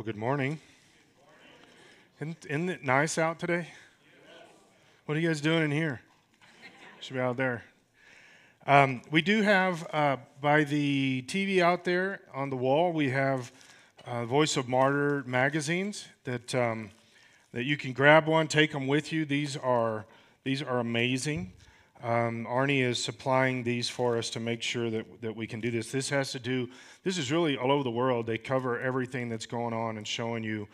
Well, good morning. Isn't, isn't it nice out today? What are you guys doing in here? Should be out there. Um, we do have uh, by the TV out there on the wall. We have uh, Voice of Martyr magazines that um, that you can grab one, take them with you. These are these are amazing. Um, Arnie is supplying these for us to make sure that, that we can do this. This has to do, this is really all over the world. They cover everything that's going on and showing you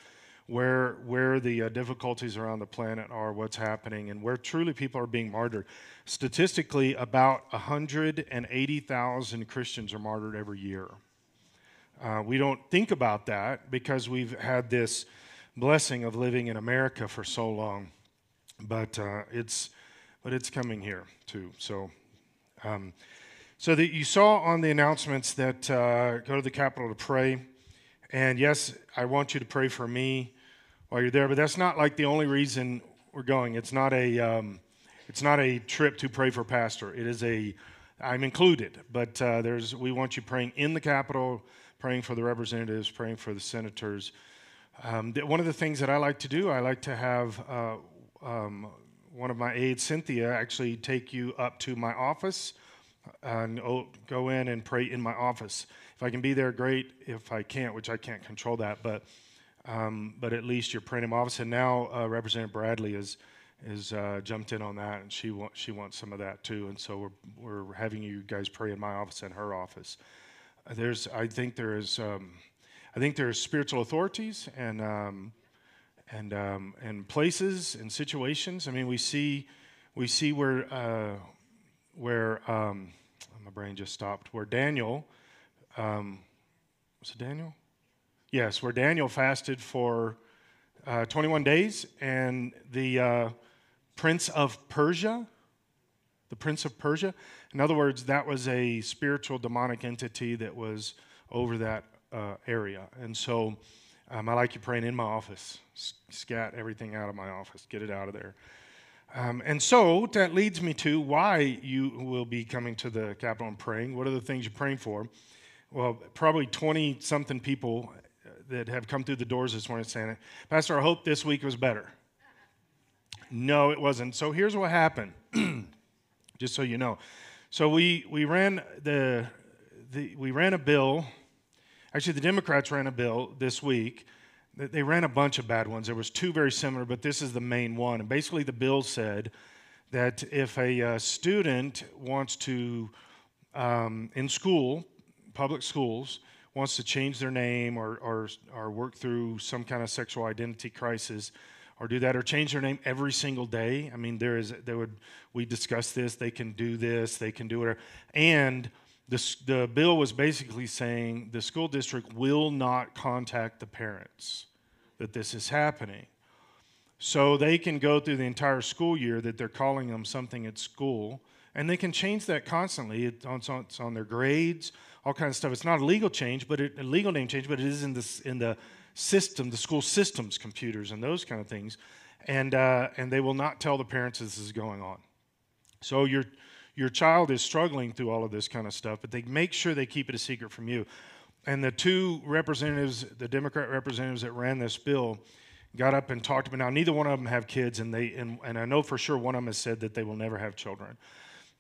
where, where the uh, difficulties around the planet are, what's happening, and where truly people are being martyred. Statistically, about 180,000 Christians are martyred every year. Uh, we don't think about that because we've had this blessing of living in America for so long, but uh, it's but it's coming here too. So, um, so that you saw on the announcements that uh, go to the Capitol to pray, and yes, I want you to pray for me while you're there. But that's not like the only reason we're going. It's not a um, it's not a trip to pray for pastor. It is a I'm included, but uh, there's we want you praying in the Capitol, praying for the representatives, praying for the senators. Um, one of the things that I like to do, I like to have uh, um, one of my aides, Cynthia, actually take you up to my office and go in and pray in my office. If I can be there, great. If I can't, which I can't control that, but um, but at least you're praying in my office. And now uh, Representative Bradley is is uh, jumped in on that, and she wants she wants some of that too. And so we're we're having you guys pray in my office and her office. There's I think there is um, I think there are spiritual authorities and. Um, and um, and places and situations. I mean, we see we see where uh, where um, my brain just stopped. Where Daniel um, was it Daniel? Yes, where Daniel fasted for uh, 21 days, and the uh, prince of Persia, the prince of Persia. In other words, that was a spiritual demonic entity that was over that uh, area, and so um, I like you praying in my office. Scat everything out of my office, get it out of there. Um, and so that leads me to why you will be coming to the Capitol and praying. What are the things you're praying for? Well, probably 20 something people uh, that have come through the doors this morning saying, Pastor, I hope this week was better. No, it wasn't. So here's what happened, just so you know. So we, we ran the, the we ran a bill Actually, the Democrats ran a bill this week. They ran a bunch of bad ones. There was two very similar, but this is the main one. And basically, the bill said that if a uh, student wants to, um, in school, public schools, wants to change their name or, or, or work through some kind of sexual identity crisis, or do that, or change their name every single day. I mean, there is, there would, we discuss this. They can do this. They can do it, and the, the bill was basically saying the school district will not contact the parents that this is happening. So they can go through the entire school year that they're calling them something at school, and they can change that constantly. It's on, it's on their grades, all kinds of stuff. It's not a legal change, but it, a legal name change, but it is in the in the system, the school systems, computers, and those kind of things. And uh, and they will not tell the parents this is going on. So you're your child is struggling through all of this kind of stuff, but they make sure they keep it a secret from you. And the two representatives, the Democrat representatives that ran this bill, got up and talked about. Now, neither one of them have kids, and they and, and I know for sure one of them has said that they will never have children.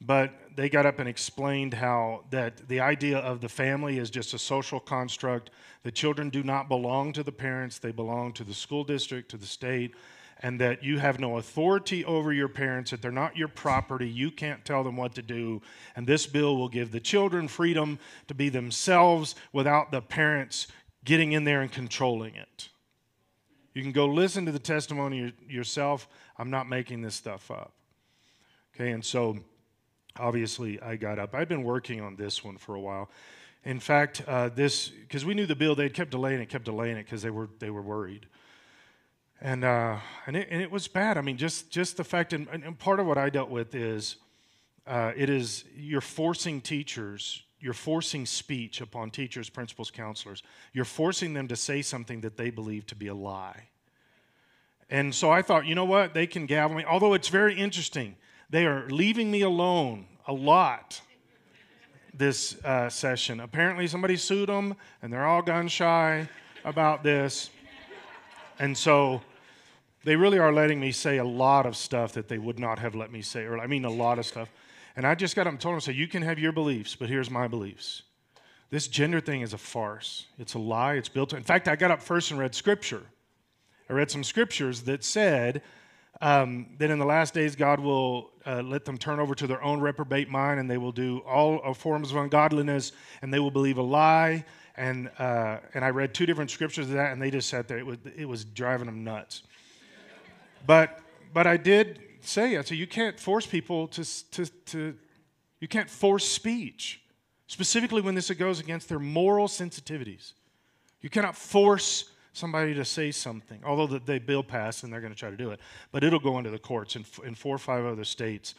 But they got up and explained how that the idea of the family is just a social construct. The children do not belong to the parents; they belong to the school district, to the state, and that you have no authority over your parents, that they're not your property, you can't tell them what to do. And this bill will give the children freedom to be themselves without the parents getting in there and controlling it. You can go listen to the testimony yourself. I'm not making this stuff up. Okay, and so obviously I got up. I've been working on this one for a while. In fact, uh, this because we knew the bill, they kept delaying it, kept delaying it because they were they were worried and uh, and it, and it was bad. I mean, just just the fact, and, and part of what I dealt with is, uh, it is you're forcing teachers, you're forcing speech upon teachers, principals, counselors. You're forcing them to say something that they believe to be a lie. And so I thought, you know what? They can gavel me. Although it's very interesting, they are leaving me alone a lot this uh, session. Apparently, somebody sued them, and they're all gun shy about this. And so they really are letting me say a lot of stuff that they would not have let me say, or I mean, a lot of stuff. And I just got up and told them, so you can have your beliefs, but here's my beliefs. This gender thing is a farce. It's a lie. It's built. In fact, I got up first and read scripture. I read some scriptures that said um, that in the last days God will uh, let them turn over to their own reprobate mind, and they will do all forms of ungodliness, and they will believe a lie. And uh, and I read two different scriptures of that, and they just sat there. It was it was driving them nuts. But but I did say, I said, you can't force people to to to, you can't force speech, specifically when this goes against their moral sensitivities. You cannot force somebody to say something, although the, the bill pass and they're going to try to do it. But it'll go into the courts. In, in four or five other states,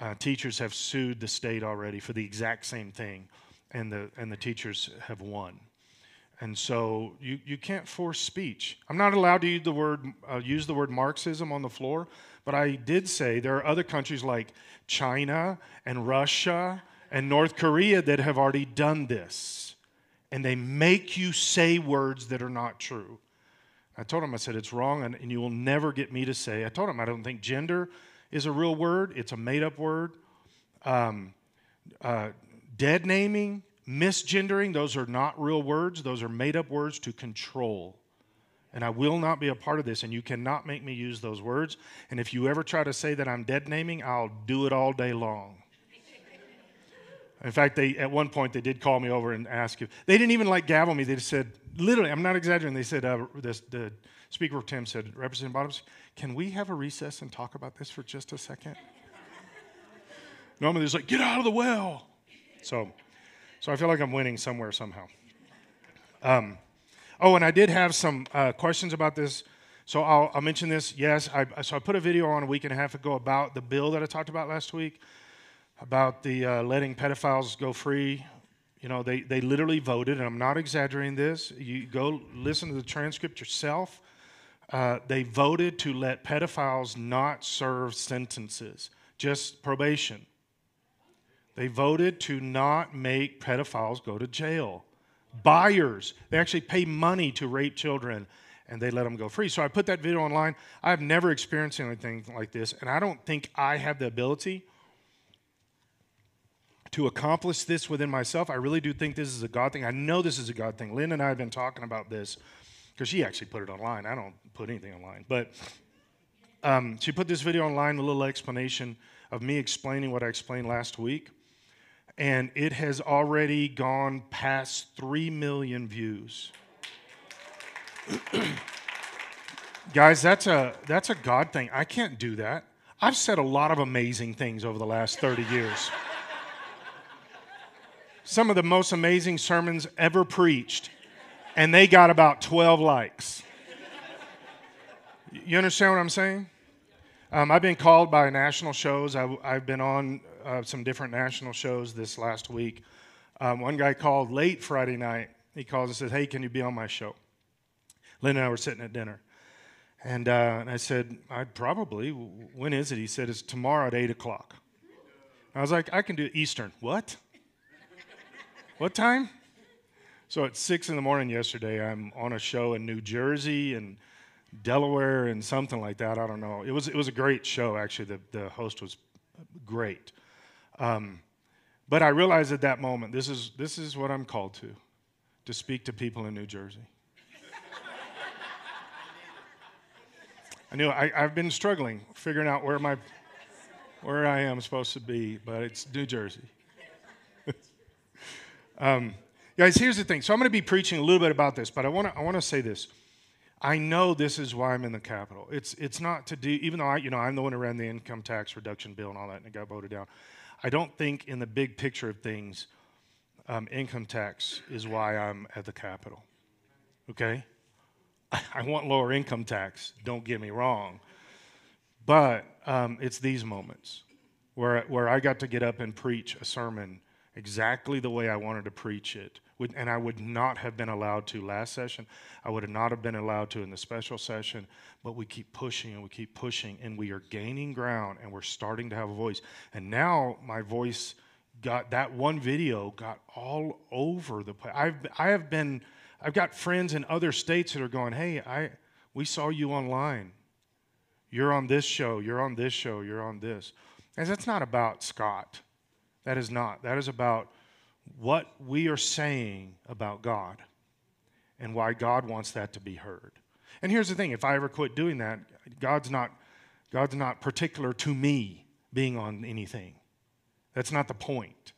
uh, teachers have sued the state already for the exact same thing, and the, and the teachers have won. And so you, you can't force speech. I'm not allowed to use the, word, uh, use the word Marxism on the floor, but I did say there are other countries like China and Russia and North Korea that have already done this and they make you say words that are not true. I told him, I said, it's wrong, and, and you will never get me to say. I told him, I don't think gender is a real word, it's a made up word. Um, uh, dead naming, misgendering, those are not real words, those are made up words to control. And I will not be a part of this, and you cannot make me use those words. And if you ever try to say that I'm dead naming, I'll do it all day long. In fact, they at one point they did call me over and ask if they didn't even like gavel me. They just said, literally, I'm not exaggerating. They said, uh, this, the Speaker Pro Tem said, Representative Bottoms, can we have a recess and talk about this for just a second? Normally, there's like, get out of the well. So, so I feel like I'm winning somewhere somehow. Um, oh, and I did have some uh, questions about this. So I'll, I'll mention this. Yes, I, so I put a video on a week and a half ago about the bill that I talked about last week about the uh, letting pedophiles go free. You know, they, they literally voted, and I'm not exaggerating this. You go listen to the transcript yourself. Uh, they voted to let pedophiles not serve sentences, just probation. They voted to not make pedophiles go to jail. Buyers, they actually pay money to rape children and they let them go free. So I put that video online. I've never experienced anything like this, and I don't think I have the ability to accomplish this within myself. I really do think this is a God thing. I know this is a God thing. Lynn and I have been talking about this because she actually put it online. I don't put anything online. But um, she put this video online, with a little explanation of me explaining what I explained last week. And it has already gone past 3 million views. Guys, that's a, that's a God thing. I can't do that. I've said a lot of amazing things over the last 30 years some of the most amazing sermons ever preached, and they got about 12 likes. You understand what I'm saying? Um, I've been called by national shows. I, have been on uh, some different national shows this last week. Um, one guy called late Friday night. He called and said, Hey, can you be on my show? Lynn and I were sitting at dinner. And, uh, and I said, I'd probably. When is it? He said, It's tomorrow at 8 o'clock. I was like, I can do Eastern. What? What time? So at six in the morning yesterday, I'm on a show in New Jersey and Delaware and something like that. I don't know. It was it was a great show actually. The the host was great. Um, but I realized at that moment, this is this is what I'm called to, to speak to people in New Jersey. I knew I, I've been struggling figuring out where my where I am supposed to be, but it's New Jersey. Um, guys, here's the thing. So I'm going to be preaching a little bit about this, but I want to I want to say this. I know this is why I'm in the Capitol. It's it's not to do, even though I you know I'm the one who ran the income tax reduction bill and all that, and it got voted down. I don't think in the big picture of things, um, income tax is why I'm at the Capitol. Okay, I want lower income tax. Don't get me wrong, but um, it's these moments where where I got to get up and preach a sermon exactly the way I wanted to preach it. And I would not have been allowed to last session. I would have not have been allowed to in the special session. But we keep pushing and we keep pushing, and we are gaining ground, and we're starting to have a voice. And now my voice got that one video got all over the place. I've I have been I've got friends in other states that are going, hey, I We saw you online. You're on this show, you're on this show, you're on this. And that's not about Scott. That is not. That is about what we are saying about God and why God wants that to be heard. And here's the thing if I ever quit doing that, God's not, God's not particular to me being on anything. That's not the point.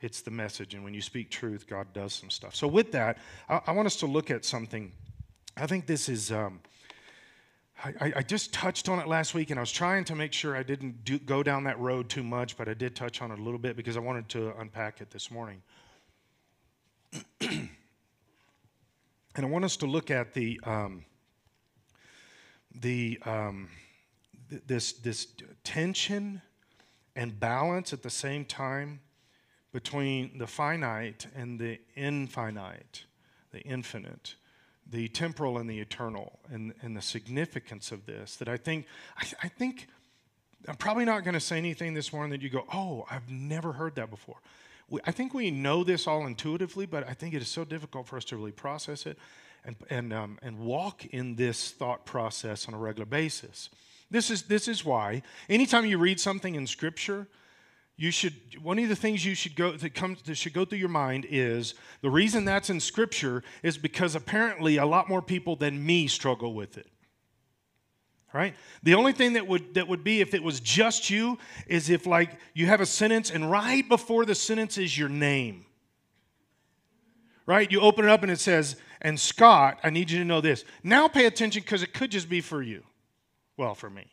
It's the message. And when you speak truth, God does some stuff. So, with that, I, I want us to look at something. I think this is. Um, I, I, just touched on it last week, and I was trying to make sure I didn't do, go down that road too much, but I did touch on it a little bit because I wanted to unpack it this morning. and I want us to look at the um, the um, th- this this tension and balance at the same time between the finite and the infinite, the infinite, the temporal and the eternal, and, and the significance of this. That I think, I, I think, I'm probably not going to say anything this morning that you go, oh, I've never heard that before. We, I think we know this all intuitively, but I think it is so difficult for us to really process it and, and, um, and walk in this thought process on a regular basis. This is, this is why, anytime you read something in Scripture, you should one of the things you should go that comes that should go through your mind is the reason that's in scripture is because apparently a lot more people than me struggle with it. Right? The only thing that would that would be if it was just you is if like you have a sentence and right before the sentence is your name. Right? You open it up and it says and scott i need you to know this. Now pay attention because it could just be for you. Well for me.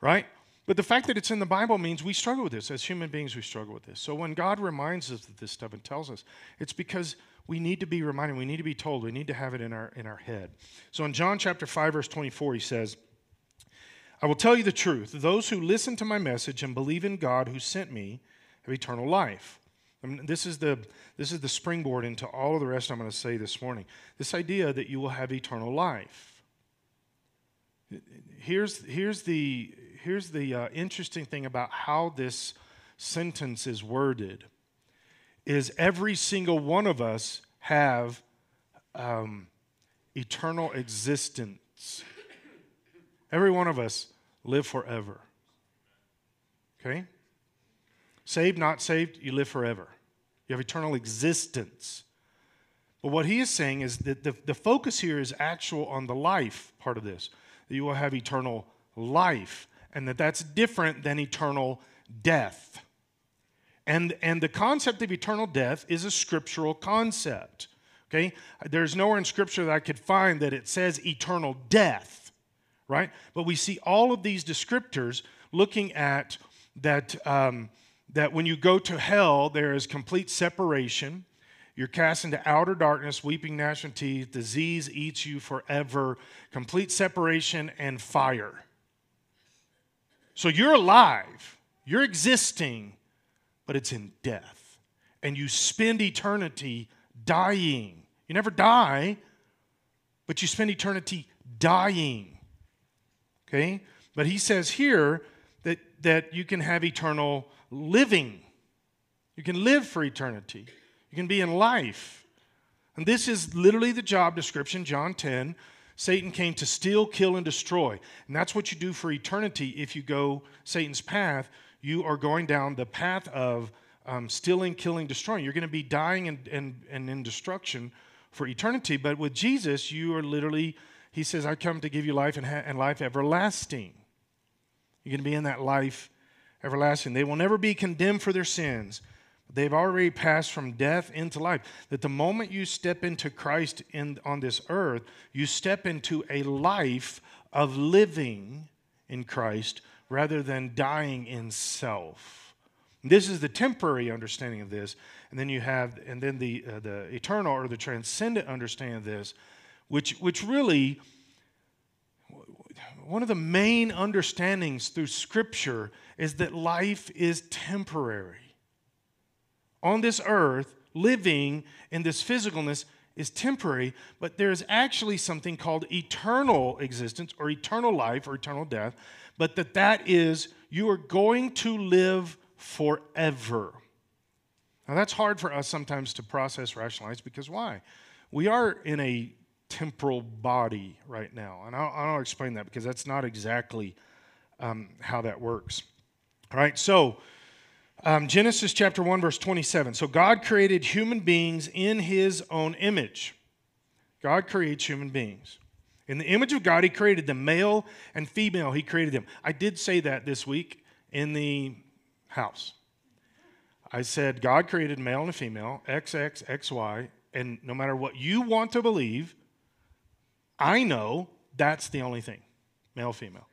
Right but the fact that it's in the Bible means we struggle with this. As human beings, we struggle with this. So when God reminds us of this stuff and tells us, it's because we need to be reminded, we need to be told, we need to have it in our, in our head. So in John chapter 5, verse 24, he says, I will tell you the truth. Those who listen to my message and believe in God who sent me have eternal life. I mean, this, is the, this is the springboard into all of the rest I'm going to say this morning. This idea that you will have eternal life. Here's, here's the, here's the uh, interesting thing about how this sentence is worded is every single one of us have um, eternal existence. Every one of us live forever. Okay? Saved not saved you live forever. You have eternal existence. But what he is saying is that the, the focus here is actual on the life part of this that you will have eternal life and that that's different than eternal death. And, and the concept of eternal death is a scriptural concept. Okay? There's nowhere in scripture that I could find that it says eternal death, right? But we see all of these descriptors looking at that, um, that when you go to hell, there is complete separation. You're cast into outer darkness, weeping, gnashing teeth, disease eats you forever, complete separation and fire. So you're alive, you're existing, but it's in death. And you spend eternity dying. You never die, but you spend eternity dying. Okay? But he says here that, that you can have eternal living. You can live for eternity. You can be in life. And this is literally the job description, John 10, Satan came to steal, kill, and destroy. And that's what you do for eternity if you go Satan's path. You are going down the path of um, stealing, killing, destroying. You're going to be dying and, and, and in destruction for eternity. But with Jesus, you are literally, he says, I come to give you life and, ha- and life everlasting. You're going to be in that life everlasting. They will never be condemned for their sins They've already passed from death into life. That the moment you step into Christ in, on this earth, you step into a life of living in Christ rather than dying in self. This is the temporary understanding of this, and then you have, and then the uh, the eternal or the transcendent understanding of this, which which really one of the main understandings through Scripture is that life is temporary on this earth, living in this physicalness, is temporary, but there is actually something called eternal existence or eternal life or eternal death, but that that is you are going to live forever. Now that's hard for us sometimes to process, rationalize because why? We are in a temporal body right now. And I'll, I'll explain that because that's not exactly um, how that works. All right, so um, Genesis chapter 1, verse 27. So God created human beings in his own image. God creates human beings. In the image of God, he created them, male and female, he created them. I did say that this week in the house. I said God created male and female, XX, XY, and no matter what you want to believe, I know that's the only thing male, female.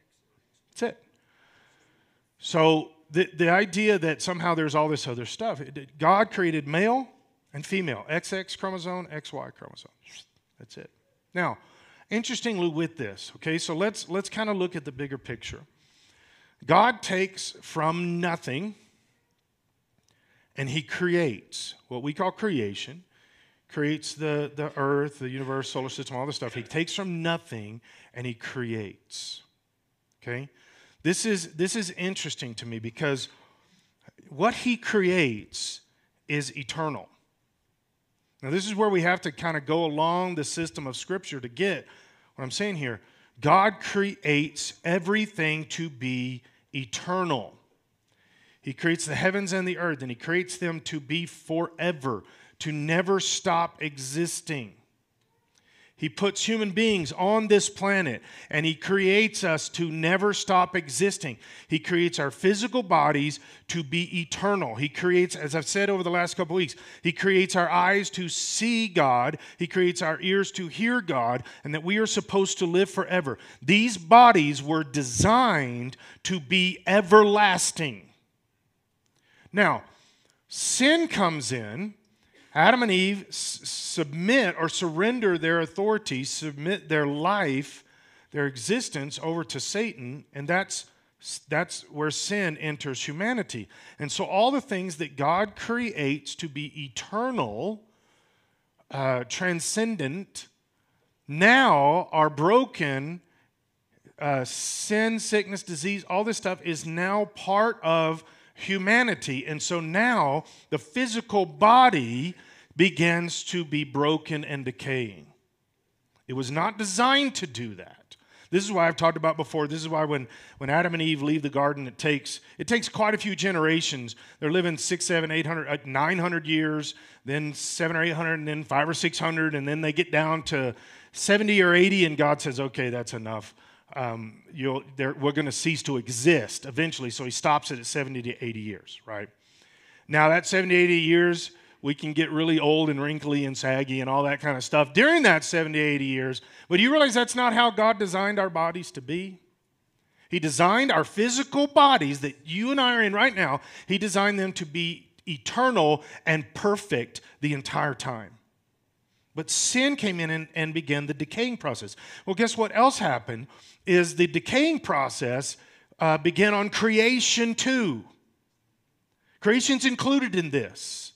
That's it. So the, the idea that somehow there's all this other stuff, God created male and female, XX chromosome, XY chromosome. That's it. Now, interestingly with this, okay, so let's let's kind of look at the bigger picture. God takes from nothing and he creates what we call creation creates the, the earth, the universe, solar system, all this stuff. He takes from nothing and he creates. Okay? This is, this is interesting to me because what he creates is eternal. Now, this is where we have to kind of go along the system of Scripture to get what I'm saying here. God creates everything to be eternal. He creates the heavens and the earth, and He creates them to be forever to never stop existing. He puts human beings on this planet and He creates us to never stop existing. He creates our physical bodies to be eternal. He creates, as I've said over the last couple weeks, He creates our eyes to see God. He creates our ears to hear God, and that we are supposed to live forever. These bodies were designed to be everlasting. Now, sin comes in Adam and Eve s- submit or surrender their authority, submit their life, their existence over to Satan, and that's that's where sin enters humanity. And so all the things that God creates to be eternal, uh, transcendent, now are broken. Uh, sin, sickness, disease, all this stuff is now part of humanity. And so now the physical body begins to be broken and decaying. It was not designed to do that. This is why I've talked about before. This is why when, when Adam and Eve leave the garden, it takes, it takes quite a few generations. They're living six, seven, eight hundred, uh, nine hundred years, then seven or eight hundred, and then five or six hundred, and then they get down to 70 or 80, and God says, okay, that's enough um, we're going to cease to exist eventually. So he stops it at 70 to 80 years, right? Now, that 70, 80 years, we can get really old and wrinkly and saggy and all that kind of stuff during that 70, 80 years. But do you realize that's not how God designed our bodies to be? He designed our physical bodies that you and I are in right now, He designed them to be eternal and perfect the entire time. But sin came in and, and began the decaying process. Well, guess what else happened? Is the decaying process uh, began on creation too. Creation's included in this.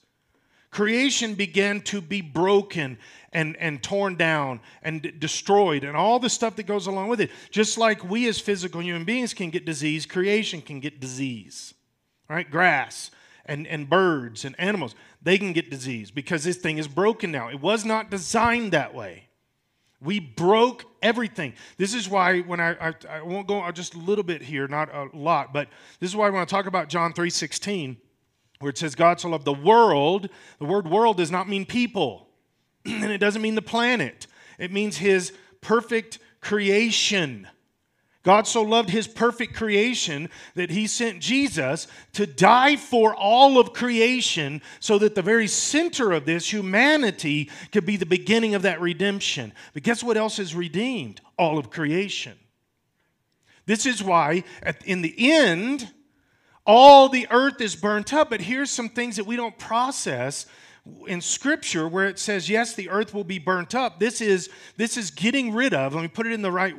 Creation began to be broken and, and torn down and d- destroyed and all the stuff that goes along with it. Just like we as physical human beings can get disease, creation can get disease. Right? Grass and, and birds and animals, they can get disease because this thing is broken now. It was not designed that way. We broke everything. This is why when I, I, I won't go uh, just a little bit here, not a lot, but this is why I want to talk about John 3.16, where it says God so loved the world. The word world does not mean people, and it doesn't mean the planet. It means his perfect creation. God so loved his perfect creation that he sent Jesus to die for all of creation so that the very center of this, humanity, could be the beginning of that redemption. But guess what else is redeemed? All of creation. This is why, in the end, all the earth is burnt up. But here's some things that we don't process in scripture where it says yes the earth will be burnt up this is this is getting rid of let me put it in the right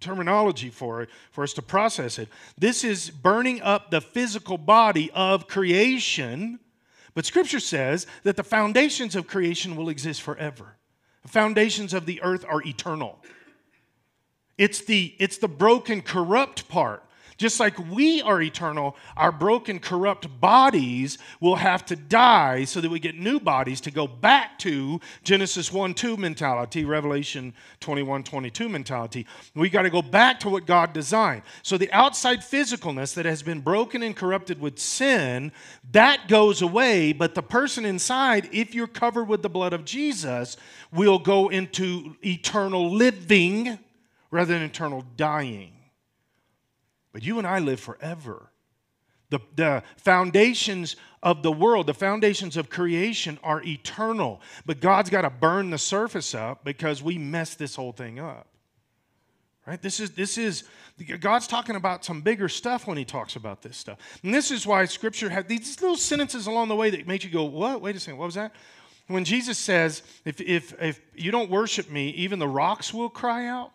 terminology for it, for us to process it. This is burning up the physical body of creation, but Scripture says that the foundations of creation will exist forever. The foundations of the earth are eternal. It's the, it's the broken, corrupt part Just like we are eternal, our broken, corrupt bodies will have to die so that we get new bodies to go back to Genesis 1 2 mentality, Revelation 21 22 mentality. We got to go back to what God designed. So the outside physicalness that has been broken and corrupted with sin, that goes away, but the person inside, if you're covered with the blood of Jesus, will go into eternal living rather than eternal dying. But you and I live forever. The, the foundations of the world, the foundations of creation are eternal. But God's got to burn the surface up because we messed this whole thing up. Right? This is, this is, God's talking about some bigger stuff when he talks about this stuff. And this is why Scripture has these little sentences along the way that make you go, what? Wait a second, what was that? When Jesus says, if, if, if you don't worship me, even the rocks will cry out,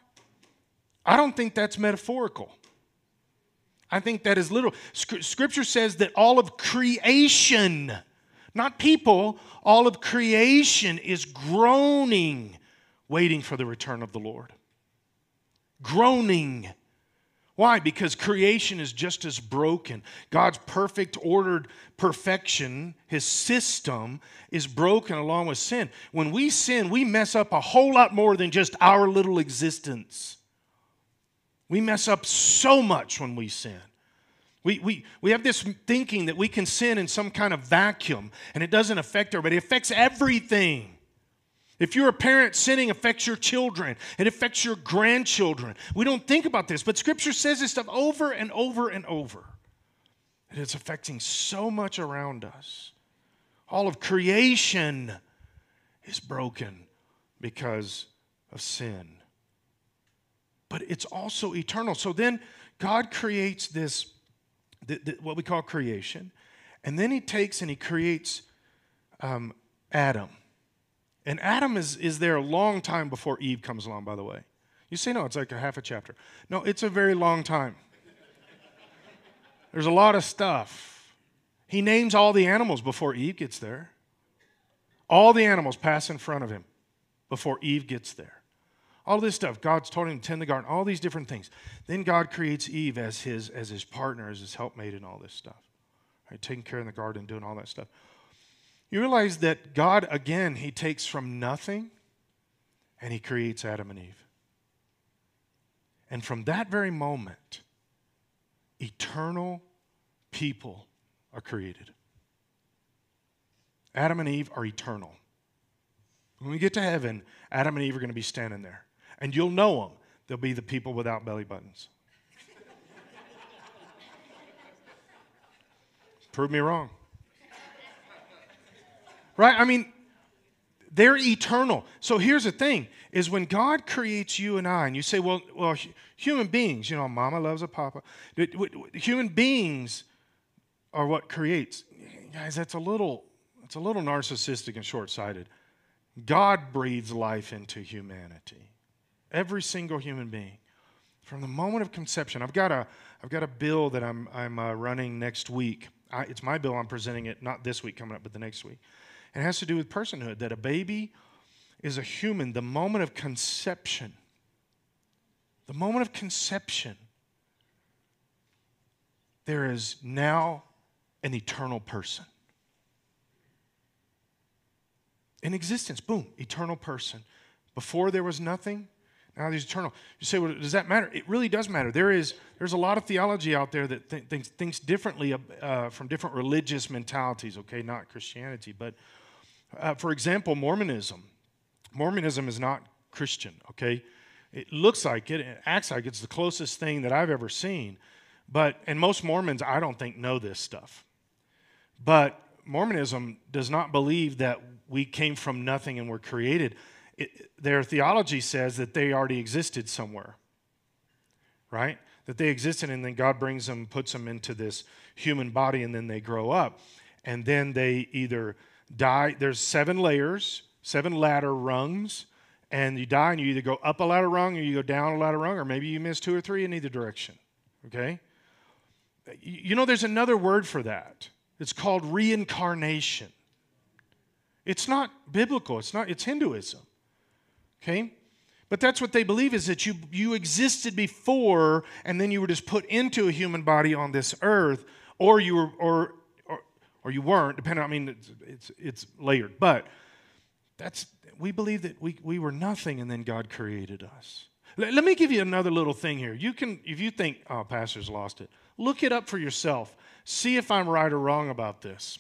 I don't think that's metaphorical. I think that is literal. Scripture says that all of creation, not people, all of creation is groaning, waiting for the return of the Lord. Groaning. Why? Because creation is just as broken. God's perfect, ordered perfection, his system, is broken along with sin. When we sin, we mess up a whole lot more than just our little existence. We mess up so much when we sin. We, we, we have this thinking that we can sin in some kind of vacuum and it doesn't affect everybody. It affects everything. If you're a parent, sinning affects your children, it affects your grandchildren. We don't think about this, but Scripture says this stuff over and over and over. And it's affecting so much around us. All of creation is broken because of sin but it's also eternal. So then God creates this, the, the, what we call creation, and then he takes and he creates um, Adam. And Adam is, is there a long time before Eve comes along, by the way. You say, no, it's like a half a chapter. No, it's a very long time. There's a lot of stuff. He names all the animals before Eve gets there. All the animals pass in front of him before Eve gets there. All this stuff. God's told him to tend the garden, all these different things. Then God creates Eve as his, as his partner, as his helpmate, and all this stuff. Right? Taking care of the garden, doing all that stuff. You realize that God, again, he takes from nothing and he creates Adam and Eve. And from that very moment, eternal people are created. Adam and Eve are eternal. When we get to heaven, Adam and Eve are going to be standing there and you'll know them. They'll be the people without belly buttons. Prove me wrong. Right? I mean, they're eternal. So here's the thing is when God creates you and I and you say, well, well human beings, you know, mama loves a papa. Human beings are what creates. Guys, that's a little it's a little narcissistic and short-sighted. God breathes life into humanity. Every single human being. From the moment of conception. I've got a, I've got a bill that I'm, I'm uh, running next week. I, it's my bill. I'm presenting it not this week coming up, but the next week. It has to do with personhood, that a baby is a human the moment of conception. The moment of conception, there is now an eternal person. In existence, boom, eternal person. Before there was nothing, now he's eternal. You say, well, does that matter? It really does matter. There is, there's a lot of theology out there that th- thinks, thinks differently uh, from different religious mentalities, okay, not Christianity. But uh, for example, Mormonism. Mormonism is not Christian, okay? It looks like it, it acts like it's the closest thing that I've ever seen. But, and most Mormons, I don't think, know this stuff. But Mormonism does not believe that we came from nothing and were created it, their theology says that they already existed somewhere, right? That they existed, and then God brings them, puts them into this human body, and then they grow up. And then they either die, there's seven layers, seven ladder rungs, and you die, and you either go up a ladder rung or you go down a ladder rung, or maybe you miss two or three in either direction, okay? You know, there's another word for that. It's called reincarnation. It's not biblical, it's not, it's Hinduism. Okay? But that's what they believe is that you, you existed before and then you were just put into a human body on this earth, or you were, or, or, or you weren't, depending I mean, it's, it's, it's layered. But that's, we believe that we, we were nothing and then God created us. Let, let me give you another little thing here. You can, if you think, oh, pastor's lost it, look it up for yourself. See if I'm right or wrong about this.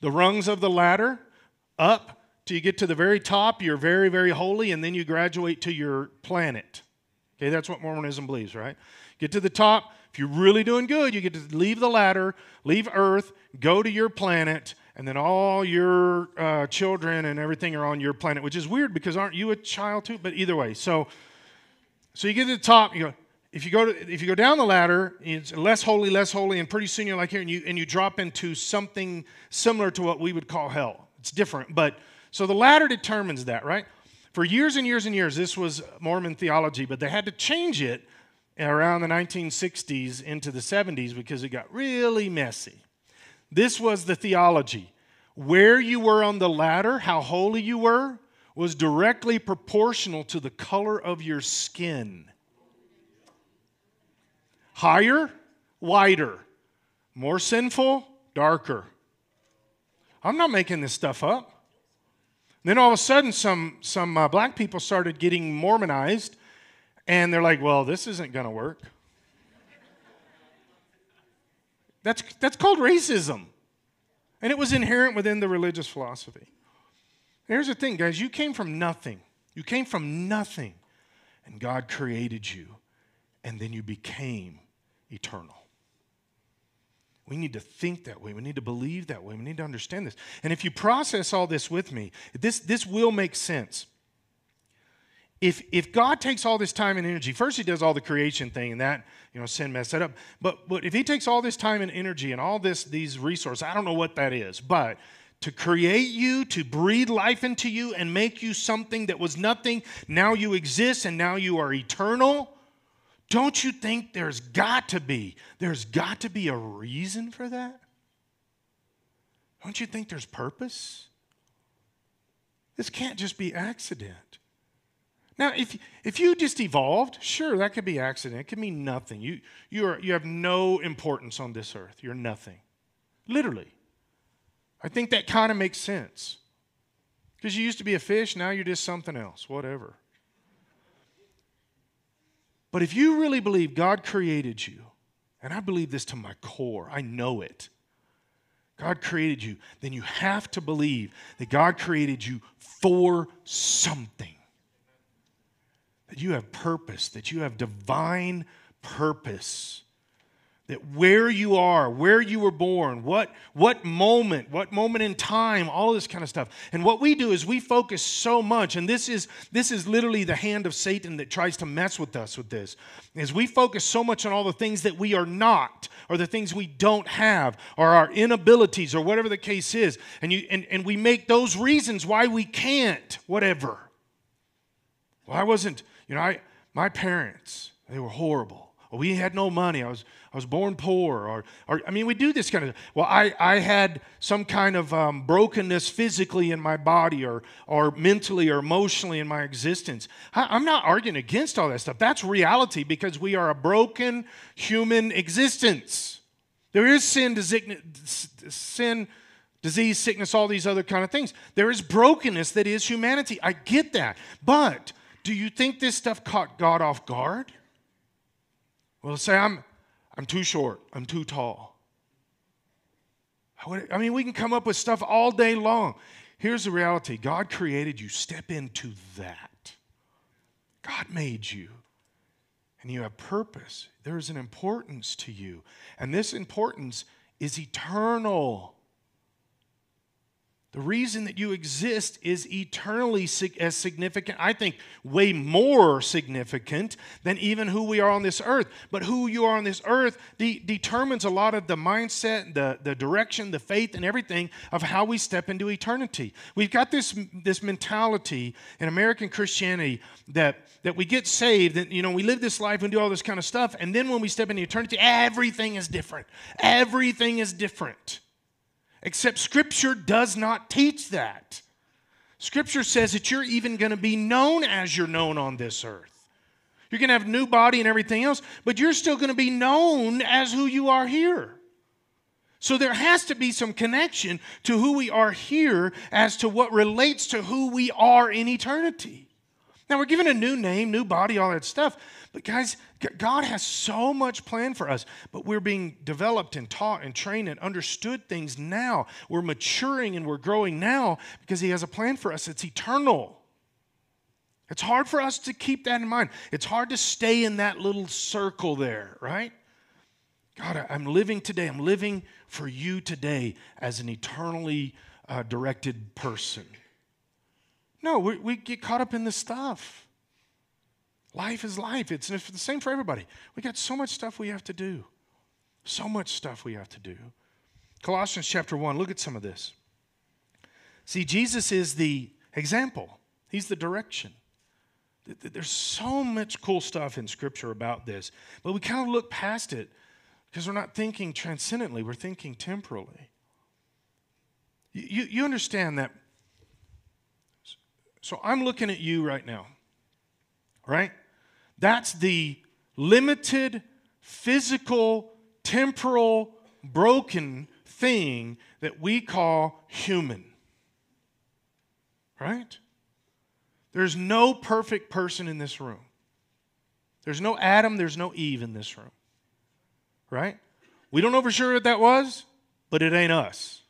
The rungs of the ladder, up till you get to the very top, you're very, very holy, and then you graduate to your planet. Okay, that's what Mormonism believes, right? Get to the top. If you're really doing good, you get to leave the ladder, leave Earth, go to your planet, and then all your uh, children and everything are on your planet, which is weird because aren't you a child too? But either way, so so you get to the top, you go. If you go to, if you go down the ladder, it's less holy, less holy, and pretty soon you're like here, and you and you drop into something similar to what we would call hell. It's different, but so the ladder determines that, right? For years and years and years, this was Mormon theology, but they had to change it around the 1960s into the 70s because it got really messy. This was the theology. Where you were on the ladder, how holy you were, was directly proportional to the color of your skin. Higher, whiter. More sinful, darker. I'm not making this stuff up. Then all of a sudden, some, some uh, black people started getting Mormonized, and they're like, well, this isn't going to work. That's, that's called racism. And it was inherent within the religious philosophy. Here's the thing, guys you came from nothing. You came from nothing, and God created you, and then you became eternal. We need to think that way. We need to believe that way. We need to understand this. And if you process all this with me, this, this will make sense. If, if God takes all this time and energy, first he does all the creation thing and that, you know, sin messed that up. But, but if he takes all this time and energy and all this, these resources, I don't know what that is, but to create you, to breathe life into you and make you something that was nothing, now you exist and now you are eternal, don't you think there's got to be, there's got to be a reason for that? Don't you think there's purpose? This can't just be accident. Now, if, if you just evolved, sure, that could be accident. It could mean nothing. You, you, are, you have no importance on this earth. You're nothing. Literally. I think that kind of makes sense. Because you used to be a fish, now you're just something else, whatever. But if you really believe God created you, and I believe this to my core, I know it. God created you, then you have to believe that God created you for something. That you have purpose, that you have divine purpose that where you are, where you were born, what, what moment, what moment in time, all this kind of stuff. And what we do is we focus so much, and this is this is literally the hand of Satan that tries to mess with us with this, is we focus so much on all the things that we are not, or the things we don't have, or our inabilities, or whatever the case is. And you and, and we make those reasons why we can't, whatever. Well, I wasn't, you know, I my parents, they were horrible. We had no money. I was I was born poor, or, or I mean, we do this kind of. Well, I, I had some kind of um, brokenness physically in my body, or or mentally, or emotionally in my existence. I, I'm not arguing against all that stuff. That's reality because we are a broken human existence. There is sin, sin, disease, sickness, all these other kind of things. There is brokenness that is humanity. I get that, but do you think this stuff caught God off guard? Well, say I'm I'm too short. I'm too tall. I mean, we can come up with stuff all day long. Here's the reality God created you. Step into that. God made you. And you have purpose. There is an importance to you. And this importance is eternal. The reason that you exist is eternally as significant, I think, way more significant than even who we are on this earth. But who you are on this earth de- determines a lot of the mindset, the, the direction, the faith, and everything of how we step into eternity. We've got this, this mentality in American Christianity that, that we get saved, and you know, we live this life and do all this kind of stuff, and then when we step into eternity, everything is different. Everything is different. Except Scripture does not teach that. Scripture says that you're even going to be known as you're known on this earth. You're going to have new body and everything else, but you're still going to be known as who you are here. So there has to be some connection to who we are here as to what relates to who we are in eternity. Now, we're given a new name, new body, all that stuff. But, guys, God has so much planned for us, but we're being developed and taught and trained and understood things now. We're maturing and we're growing now because He has a plan for us. It's eternal. It's hard for us to keep that in mind. It's hard to stay in that little circle there, right? God, I'm living today. I'm living for you today as an eternally uh, directed person. No, we, we get caught up in the stuff. Life is life. It's the same for everybody. We got so much stuff we have to do. So much stuff we have to do. Colossians chapter 1, look at some of this. See, Jesus is the example, He's the direction. There's so much cool stuff in Scripture about this, but we kind of look past it because we're not thinking transcendently, we're thinking temporally. You, you understand that so I'm looking at you right now, right? That's the limited, physical, temporal, broken thing that we call human, right? There's no perfect person in this room. There's no Adam, there's no Eve in this room, right? We don't know for sure what that was, but it ain't us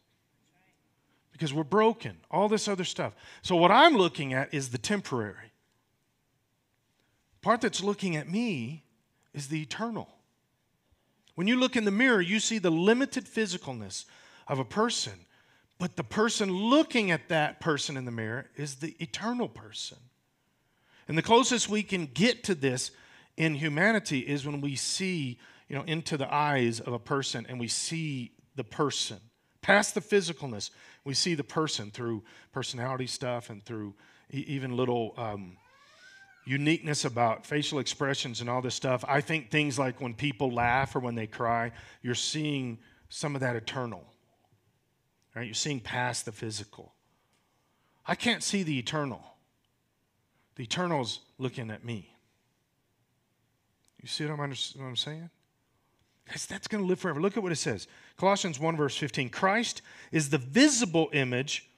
because we're broken, all this other stuff. So, what I'm looking at is the temporary. Part that's looking at me is the eternal. When you look in the mirror, you see the limited physicalness of a person, but the person looking at that person in the mirror is the eternal person. And the closest we can get to this in humanity is when we see, you know, into the eyes of a person and we see the person past the physicalness we see the person through personality stuff and through even little um, uniqueness about facial expressions and all this stuff. I think things like when people laugh or when they cry, you're seeing some of that eternal. Right? You're seeing past the physical. I can't see the eternal. The eternal's looking at me. You see what I'm, under, what I'm saying? Guys, that's going to live forever. Look at what it says Colossians 1, verse 15. Christ is the visible image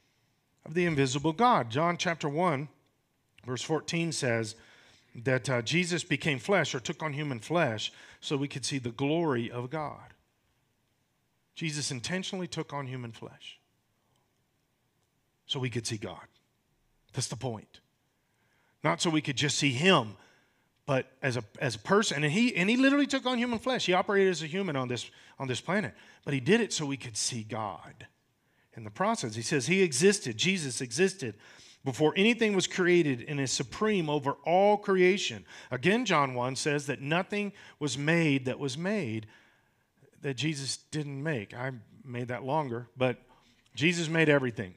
of the invisible God. John chapter 1, verse 14 says that uh, Jesus became flesh or took on human flesh so we could see the glory of God. Jesus intentionally took on human flesh so we could see God. That's the point. Not so we could just see Him, but as a, as a person and he and he literally took on human flesh. He operated as a human on this on this planet. But he did it so we could see god in the process. He says he existed jesus existed before anything was created and is supreme over all creation. Again john 1 says that nothing was made that was made that jesus didn't make. I made that longer but jesus made everything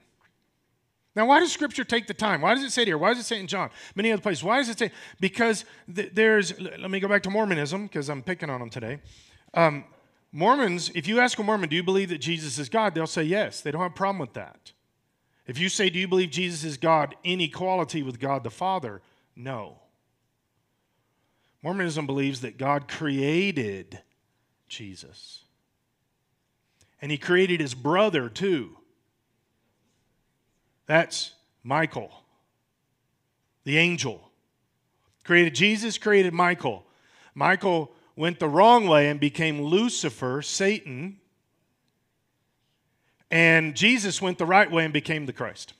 now, why does Scripture take the time? Why does it say it here? Why does it say it in John? Many other places. Why does it say? Because th- there's. Let me go back to Mormonism because I'm picking on them today. Um, Mormons, if you ask a Mormon, do you believe that Jesus is God? They'll say yes. They don't have a problem with that. If you say, do you believe Jesus is God in equality with God the Father? No. Mormonism believes that God created Jesus. And he created his brother too. That's Michael, the angel. Created Jesus, created Michael. Michael went the wrong way and became Lucifer, Satan. And Jesus went the right way and became the Christ.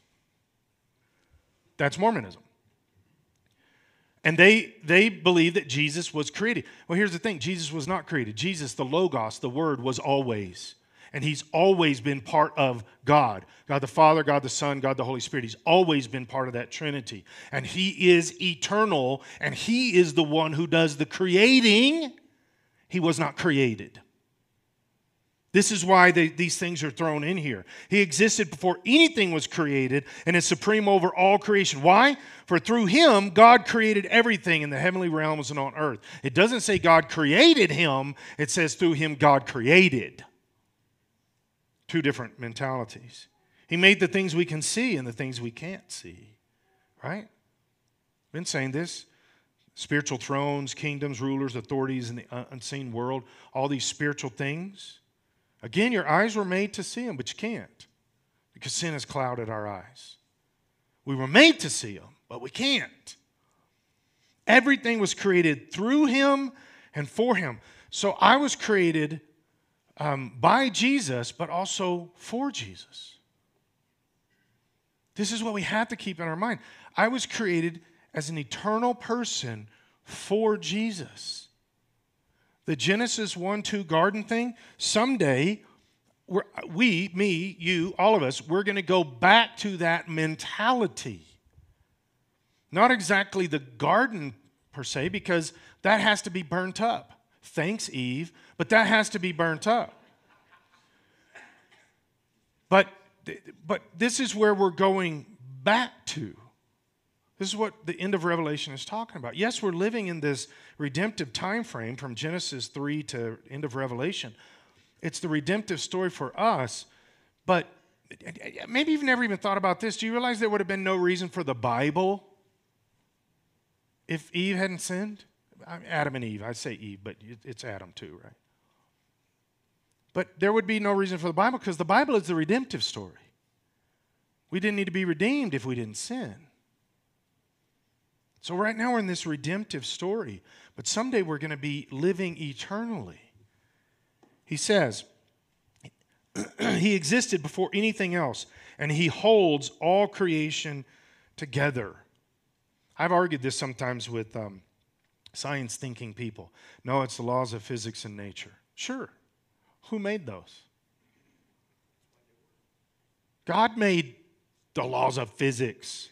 That's Mormonism. And they, they believe that Jesus was created. Well, here's the thing Jesus was not created. Jesus, the Logos, the Word, was always and he's always been part of God God the Father, God the Son, God the Holy Spirit. He's always been part of that Trinity. And he is eternal, and he is the one who does the creating. He was not created. This is why they, these things are thrown in here. He existed before anything was created and is supreme over all creation. Why? For through him, God created everything in the heavenly realms and on earth. It doesn't say God created him, it says through him, God created two different mentalities. He made the things we can see and the things we can't see. Right? Been saying this. Spiritual thrones, kingdoms, rulers, authorities in the unseen world, all these spiritual things. Again, your eyes were made to see them, but you can't because sin has clouded our eyes. We were made to see them, but we can't. Everything was created through him and for him. So I was created um, by Jesus, but also for Jesus. This is what we have to keep in our mind. I was created as an eternal person for Jesus. The Genesis 1 2 garden thing, someday, we, me, you, all of us, we're going to go back to that mentality. Not exactly the garden per se, because that has to be burnt up. Thanks, Eve, but that has to be burnt up. But, but this is where we're going back to. This is what the end of Revelation is talking about. Yes, we're living in this redemptive time frame from Genesis 3 to end of Revelation. It's the redemptive story for us, but maybe you've never even thought about this. Do you realize there would have been no reason for the Bible if Eve hadn't sinned? Adam and Eve. I say Eve, but it's Adam too, right? But there would be no reason for the Bible because the Bible is the redemptive story. We didn't need to be redeemed if we didn't sin. So, right now, we're in this redemptive story, but someday we're going to be living eternally. He says, He existed before anything else, and He holds all creation together. I've argued this sometimes with um, science thinking people. No, it's the laws of physics and nature. Sure. Who made those? God made the laws of physics.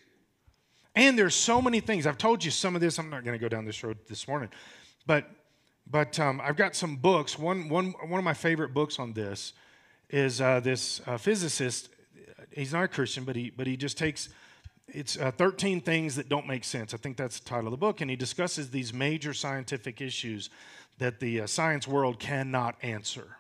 And there's so many things. I've told you some of this. I'm not going to go down this road this morning. But but um, I've got some books. One, one, one of my favorite books on this is uh, this uh, physicist. He's not a Christian, but he, but he just takes it's uh, 13 things that don't make sense. I think that's the title of the book. And he discusses these major scientific issues that the uh, science world cannot answer.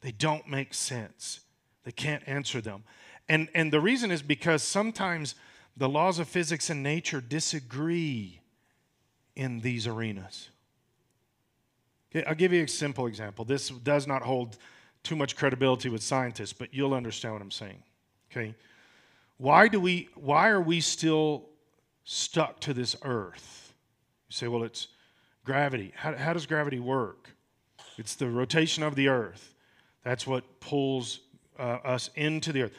They don't make sense, they can't answer them. And, and the reason is because sometimes the laws of physics and nature disagree in these arenas. Okay, I'll give you a simple example. This does not hold too much credibility with scientists, but you'll understand what I'm saying. Okay? Why do we why are we still stuck to this earth? You say, well, it's gravity. How, how does gravity work? It's the rotation of the earth. That's what pulls uh, us into the earth.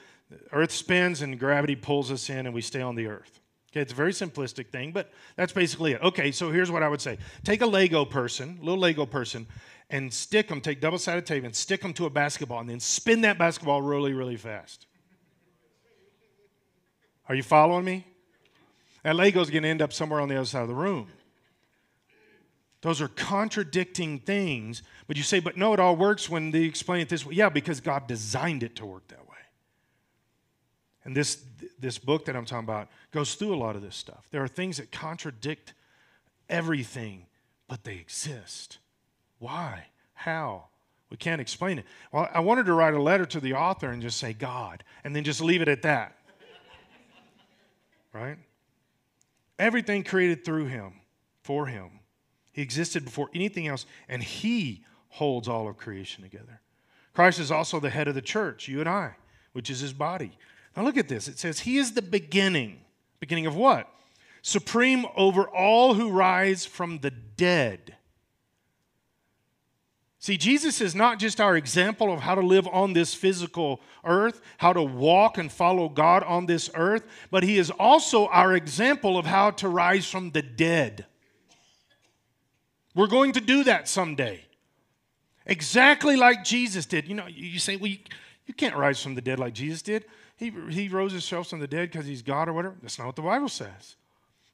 Earth spins and gravity pulls us in and we stay on the earth. Okay, it's a very simplistic thing, but that's basically it. Okay, so here's what I would say take a Lego person, little Lego person, and stick them, take double sided tape and stick them to a basketball, and then spin that basketball really, really fast. Are you following me? That Lego's going to end up somewhere on the other side of the room. Those are contradicting things, but you say, but no, it all works when they explain it this way. Yeah, because God designed it to work that way. And this, this book that I'm talking about goes through a lot of this stuff. There are things that contradict everything, but they exist. Why? How? We can't explain it. Well, I wanted to write a letter to the author and just say God, and then just leave it at that. right? Everything created through him, for him. He existed before anything else, and he holds all of creation together. Christ is also the head of the church, you and I, which is his body. Now look at this. It says, He is the beginning. Beginning of what? Supreme over all who rise from the dead. See, Jesus is not just our example of how to live on this physical earth, how to walk and follow God on this earth, but He is also our example of how to rise from the dead. We're going to do that someday. Exactly like Jesus did. You know, you say, well, you, you can't rise from the dead like Jesus did he, he rose himself from the dead because he's God or whatever. That's not what the Bible says.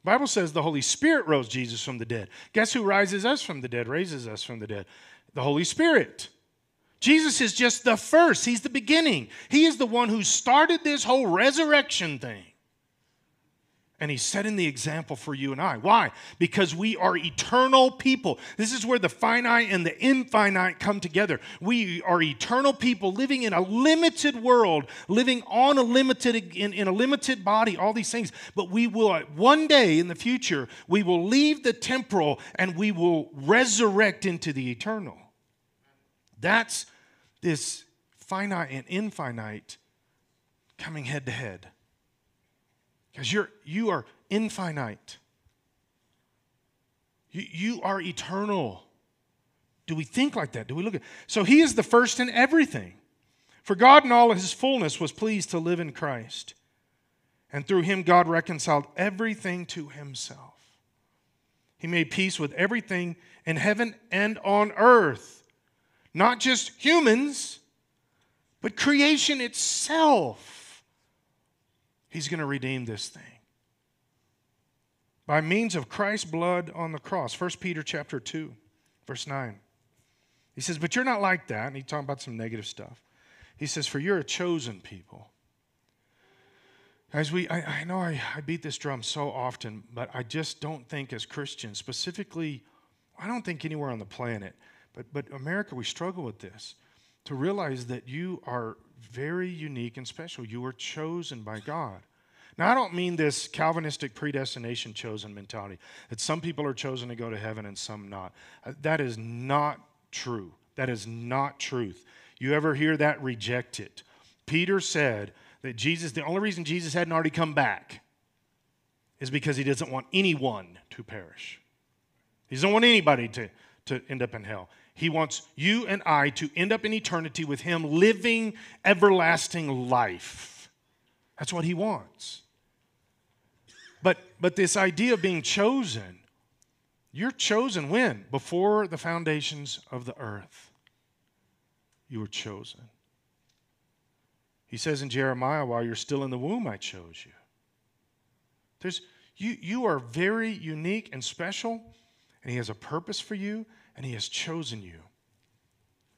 The Bible says the Holy Spirit rose Jesus from the dead. Guess who rises us from the dead, raises us from the dead? The Holy Spirit. Jesus is just the first, He's the beginning. He is the one who started this whole resurrection thing. And he's setting the example for you and I. Why? Because we are eternal people. This is where the finite and the infinite come together. We are eternal people living in a limited world, living on a limited in, in a limited body, all these things. But we will one day in the future, we will leave the temporal and we will resurrect into the eternal. That's this finite and infinite coming head to head. Because you're you are infinite. You, you are eternal. Do we think like that? Do we look at so he is the first in everything. For God in all his fullness was pleased to live in Christ. And through him God reconciled everything to himself. He made peace with everything in heaven and on earth. Not just humans, but creation itself. He's going to redeem this thing. By means of Christ's blood on the cross. 1 Peter chapter 2, verse 9. He says, But you're not like that. And he's talking about some negative stuff. He says, For you're a chosen people. Guys, we, I, I know I, I beat this drum so often, but I just don't think as Christians, specifically, I don't think anywhere on the planet, but, but America, we struggle with this to realize that you are very unique and special. You were chosen by God. Now, I don't mean this Calvinistic predestination chosen mentality that some people are chosen to go to heaven and some not. Uh, that is not true. That is not truth. You ever hear that? Reject it. Peter said that Jesus, the only reason Jesus hadn't already come back is because he doesn't want anyone to perish. He doesn't want anybody to, to end up in hell. He wants you and I to end up in eternity with Him living everlasting life. That's what He wants. But, but this idea of being chosen, you're chosen when? Before the foundations of the earth. You were chosen. He says in Jeremiah, while you're still in the womb, I chose you. There's, you, you are very unique and special, and He has a purpose for you, and He has chosen you.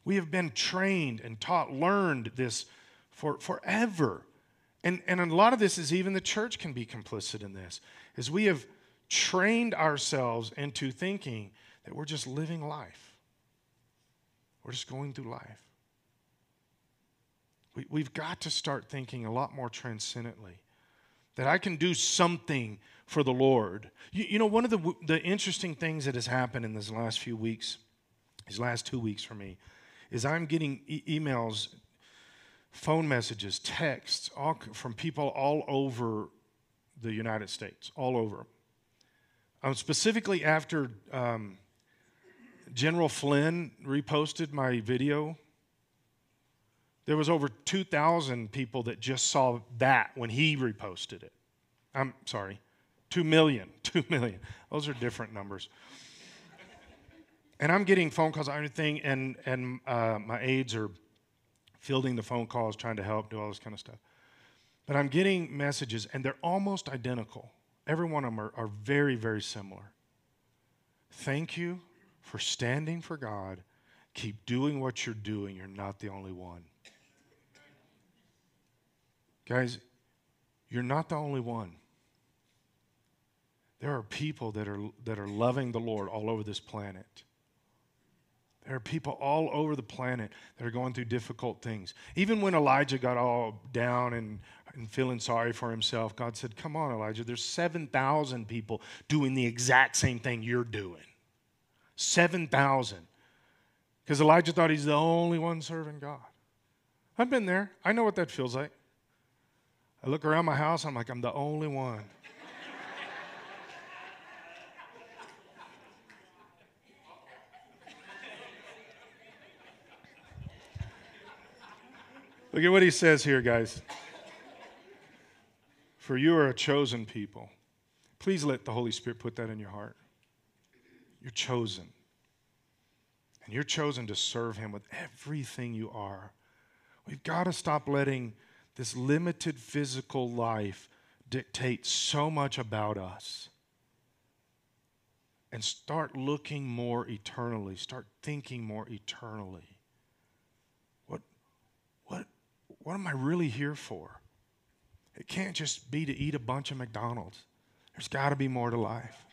We have been trained and taught, learned this for forever. And, and a lot of this is even the church can be complicit in this, is we have trained ourselves into thinking that we're just living life. We're just going through life. We, we've got to start thinking a lot more transcendently that I can do something for the Lord. You, you know, one of the, the interesting things that has happened in these last few weeks, these last two weeks for me, is I'm getting e- emails, phone messages, texts all, from people all over the United States, all over. Um, specifically after um, General Flynn reposted my video, there was over 2,000 people that just saw that when he reposted it. I'm sorry, Two million, two million. Those are different numbers. And I'm getting phone calls, everything, and, and uh, my aides are fielding the phone calls, trying to help, do all this kind of stuff. But I'm getting messages, and they're almost identical. Every one of them are, are very, very similar. Thank you for standing for God. Keep doing what you're doing. You're not the only one. Guys, you're not the only one. There are people that are, that are loving the Lord all over this planet. There are people all over the planet that are going through difficult things. Even when Elijah got all down and, and feeling sorry for himself, God said, Come on, Elijah, there's 7,000 people doing the exact same thing you're doing. 7,000. Because Elijah thought he's the only one serving God. I've been there. I know what that feels like. I look around my house, I'm like, I'm the only one. Look at what he says here, guys. For you are a chosen people. Please let the Holy Spirit put that in your heart. You're chosen. And you're chosen to serve Him with everything you are. We've got to stop letting this limited physical life dictate so much about us and start looking more eternally, start thinking more eternally. What am I really here for? It can't just be to eat a bunch of McDonald's. There's got to be more to life,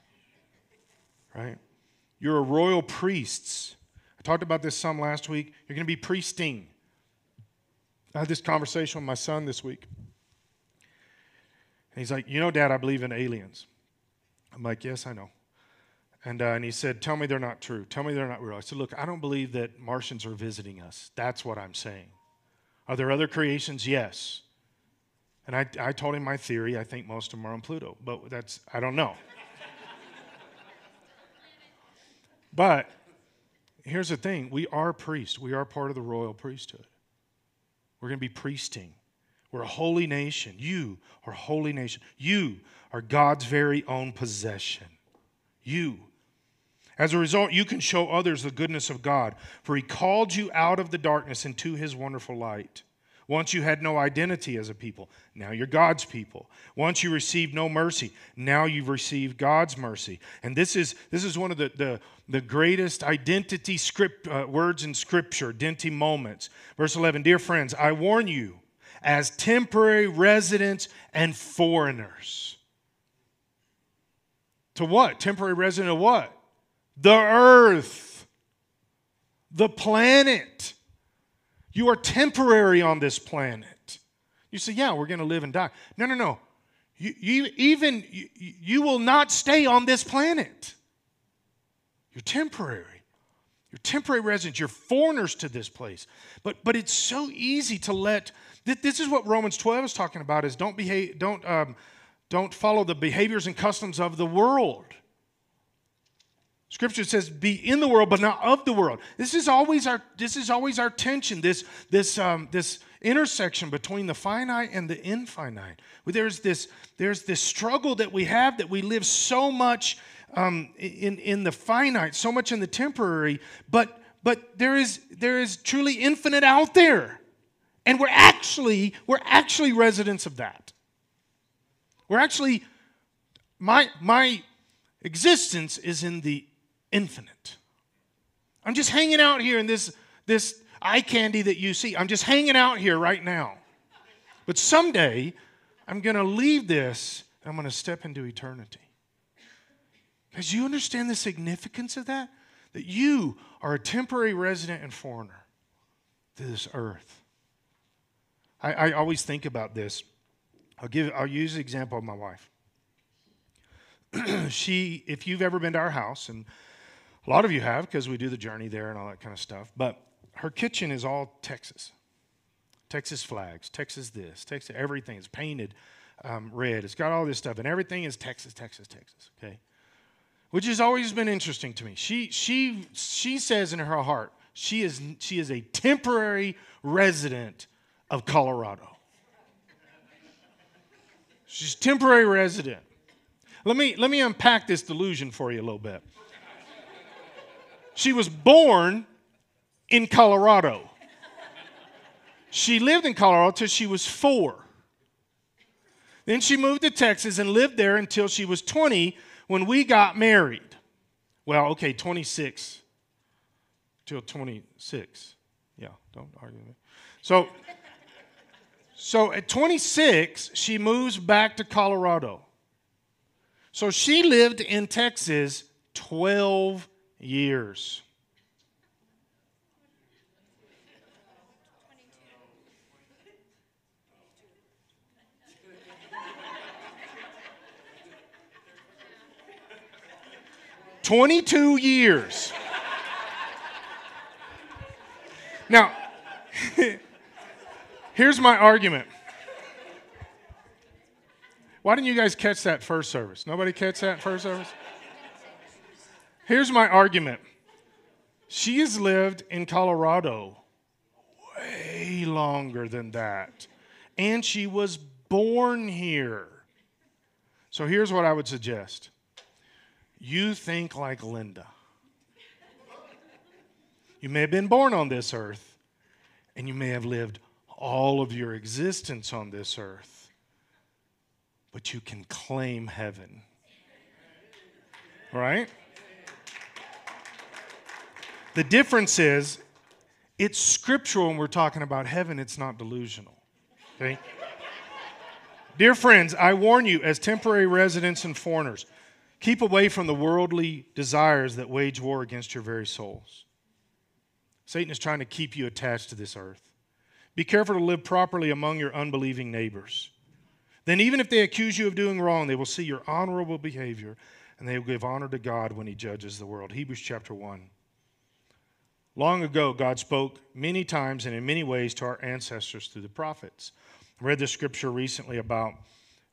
right? You're a royal priests. I talked about this some last week. You're going to be priesting. I had this conversation with my son this week. And he's like, You know, Dad, I believe in aliens. I'm like, Yes, I know. And, uh, and he said, Tell me they're not true. Tell me they're not real. I said, Look, I don't believe that Martians are visiting us. That's what I'm saying. Are there other creations? Yes. And I, I told him my theory. I think most of them are on Pluto, but that's, I don't know. but here's the thing we are priests, we are part of the royal priesthood. We're going to be priesting. We're a holy nation. You are holy nation. You are God's very own possession. You. As a result, you can show others the goodness of God, for He called you out of the darkness into His wonderful light. Once you had no identity as a people, now you're God's people. Once you received no mercy, now you've received God's mercy. And this is, this is one of the, the, the greatest identity script, uh, words in Scripture, identity moments. Verse 11 Dear friends, I warn you, as temporary residents and foreigners. To what? Temporary resident of what? The earth, the planet. You are temporary on this planet. You say, yeah, we're going to live and die. No, no, no. You, you even you, you will not stay on this planet. You're temporary. You're temporary residents. You're foreigners to this place. But but it's so easy to let. This is what Romans 12 is talking about: is don't behave, don't um, don't follow the behaviors and customs of the world. Scripture says, "Be in the world, but not of the world." This is always our this is always our tension. This this um, this intersection between the finite and the infinite. There's this there's this struggle that we have that we live so much um, in in the finite, so much in the temporary, but but there is there is truly infinite out there, and we're actually we're actually residents of that. We're actually my my existence is in the infinite. I'm just hanging out here in this, this eye candy that you see. I'm just hanging out here right now. But someday, I'm going to leave this and I'm going to step into eternity. Because you understand the significance of that? That you are a temporary resident and foreigner to this earth. I, I always think about this. I'll give I'll use the example of my wife. she, if you've ever been to our house, and a lot of you have because we do the journey there and all that kind of stuff. But her kitchen is all Texas. Texas flags, Texas this, Texas everything. It's painted um, red. It's got all this stuff, and everything is Texas, Texas, Texas. Okay, which has always been interesting to me. She she she says in her heart she is she is a temporary resident of Colorado. She's temporary resident. Let me let me unpack this delusion for you a little bit. She was born in Colorado. She lived in Colorado till she was four. Then she moved to Texas and lived there until she was 20 when we got married. Well, okay, 26 till 26. Yeah, don't argue with me. So, so at 26, she moves back to Colorado. So she lived in Texas 12 years. Twenty-two years. Now, here's my argument. Why didn't you guys catch that first service? Nobody catch that first service? Here's my argument she has lived in Colorado way longer than that, and she was born here. So here's what I would suggest you think like Linda. You may have been born on this earth, and you may have lived all of your existence on this earth, but you can claim heaven. Right? The difference is it's scriptural when we're talking about heaven, it's not delusional. Okay? Dear friends, I warn you as temporary residents and foreigners, keep away from the worldly desires that wage war against your very souls. Satan is trying to keep you attached to this earth. Be careful to live properly among your unbelieving neighbors. Then, even if they accuse you of doing wrong, they will see your honorable behavior and they will give honor to God when He judges the world. Hebrews chapter 1. Long ago, God spoke many times and in many ways to our ancestors through the prophets. I read the scripture recently about,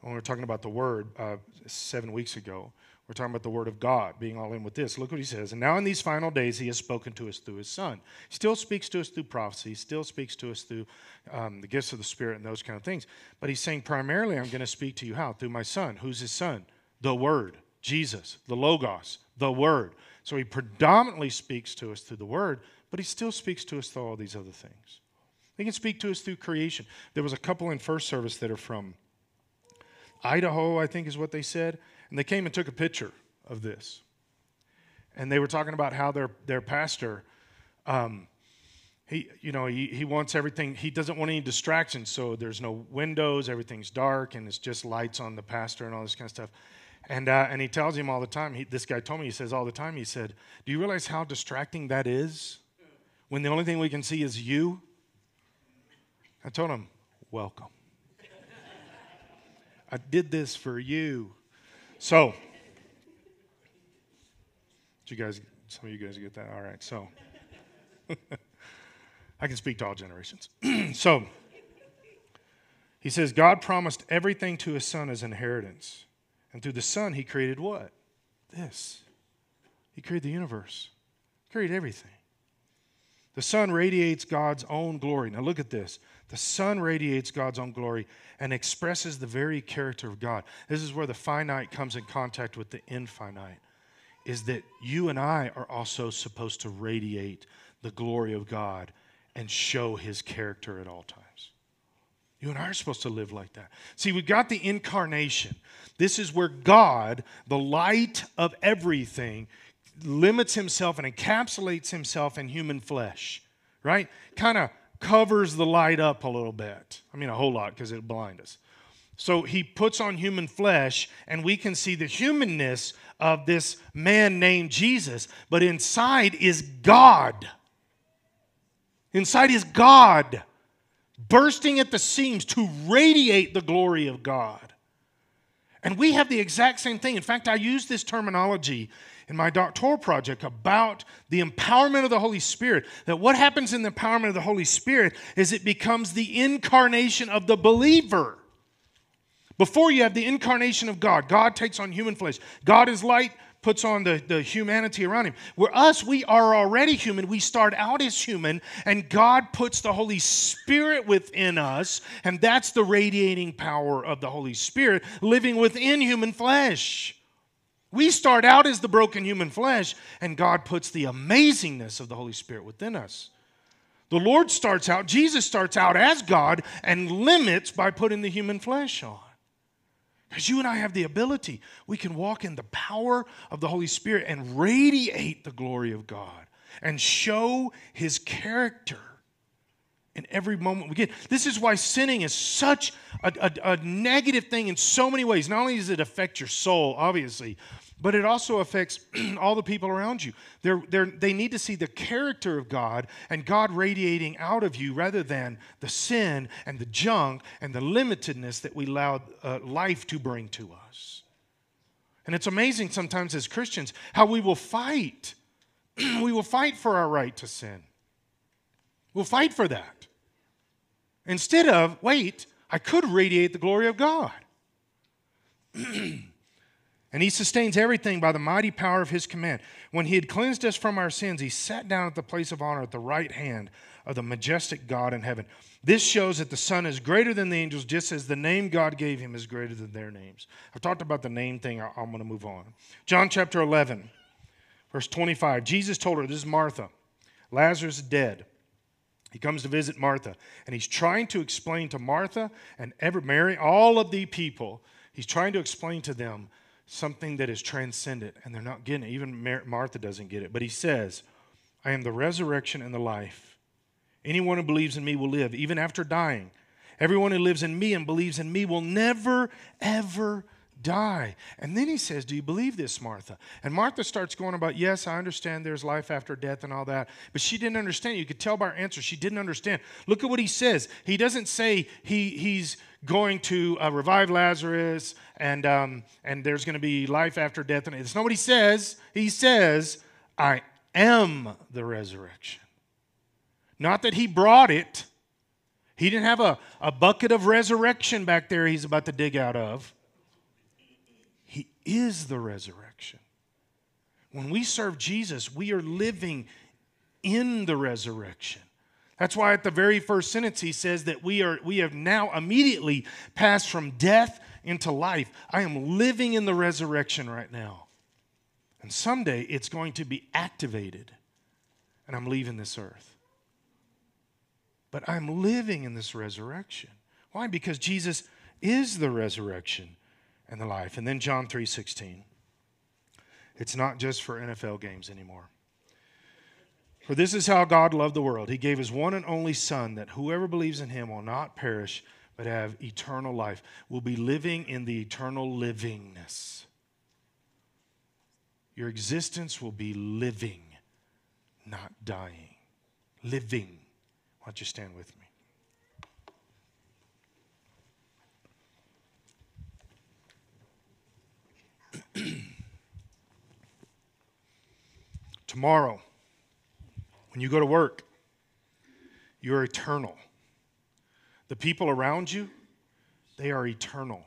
when we were talking about the Word uh, seven weeks ago. We're talking about the Word of God, being all in with this. Look what he says. And now in these final days, he has spoken to us through his Son. He still speaks to us through prophecy, he still speaks to us through um, the gifts of the Spirit and those kind of things. But he's saying, primarily, I'm going to speak to you how? Through my Son. Who's his Son? The Word, Jesus, the Logos, the Word. So he predominantly speaks to us through the Word, but he still speaks to us through all these other things. He can speak to us through creation. There was a couple in first service that are from Idaho, I think is what they said and they came and took a picture of this. And they were talking about how their, their pastor, um, he, you know, he, he wants everything, he doesn't want any distractions. So there's no windows, everything's dark, and it's just lights on the pastor and all this kind of stuff. And, uh, and he tells him all the time, he, this guy told me, he says all the time, he said, Do you realize how distracting that is when the only thing we can see is you? I told him, Welcome. I did this for you. So, did you guys, some of you guys get that? All right, so I can speak to all generations. so, he says, God promised everything to his son as inheritance. And through the son, he created what? This. He created the universe, he created everything. The Son radiates God's own glory. Now look at this. The Son radiates God's own glory and expresses the very character of God. This is where the finite comes in contact with the infinite, is that you and I are also supposed to radiate the glory of God and show his character at all times. You and I are supposed to live like that. See, we got the incarnation. This is where God, the light of everything, limits himself and encapsulates himself in human flesh, right? Kind of covers the light up a little bit. I mean, a whole lot because it'll blind us. So he puts on human flesh, and we can see the humanness of this man named Jesus, but inside is God. Inside is God, bursting at the seams to radiate the glory of God. And we have the exact same thing. In fact, I use this terminology in my doctoral project about the empowerment of the Holy Spirit. That what happens in the empowerment of the Holy Spirit is it becomes the incarnation of the believer. Before you have the incarnation of God, God takes on human flesh. God is light, puts on the, the humanity around him. Where us, we are already human. We start out as human, and God puts the Holy Spirit within us, and that's the radiating power of the Holy Spirit living within human flesh. We start out as the broken human flesh, and God puts the amazingness of the Holy Spirit within us. The Lord starts out, Jesus starts out as God and limits by putting the human flesh on. Because you and I have the ability, we can walk in the power of the Holy Spirit and radiate the glory of God and show His character in every moment we get. This is why sinning is such a, a, a, negative thing in so many ways. Not only does it affect your soul, obviously, but it also affects all the people around you. They're, they're, they need to see the character of God and God radiating out of you rather than the sin and the junk and the limitedness that we allow uh, life to bring to us. And it's amazing sometimes as Christians how we will fight. we will fight for our right to sin. We'll fight for that. Instead of, wait, I could radiate the glory of God. And he sustains everything by the mighty power of his command. When he had cleansed us from our sins, he sat down at the place of honor at the right hand of the majestic God in heaven. This shows that the Son is greater than the angels, just as the name God gave him is greater than their names. I've talked about the name thing. I'm going to move on. John chapter 11, verse 25. Jesus told her, This is Martha. Lazarus is dead. He comes to visit Martha, and he's trying to explain to Martha and every Mary, all of the people, he's trying to explain to them something that is transcendent, and they're not getting it. Even Martha doesn't get it. But he says, I am the resurrection and the life. Anyone who believes in me will live, even after dying. Everyone who lives in me and believes in me will never, ever die. And then he says, Do you believe this, Martha? And Martha starts going about, Yes, I understand there's life after death and all that. But she didn't understand. You could tell by her answer, she didn't understand. Look at what he says. He doesn't say he, he's going to uh, revive Lazarus and, um, and there's going to be life after death. And it's not what he says. He says, I am the resurrection. Not that he brought it. He didn't have a, a bucket of resurrection back there he's about to dig out of. He is the resurrection. When we serve Jesus, we are living in the resurrection. That's why at the very first sentence he says that we are we have now immediately passed from death into life. I am living in the resurrection right now. And someday it's going to be activated and I'm leaving this earth. But I'm living in this resurrection. Why? Because Jesus is the resurrection and the life. And then John 3:16. It's not just for NFL games anymore. For this is how God loved the world. He gave his one and only Son that whoever believes in him will not perish, but have eternal life, will be living in the eternal livingness. Your existence will be living, not dying. Living. Why don't you stand with me? Tomorrow, when you go to work, you're eternal. The people around you, they are eternal.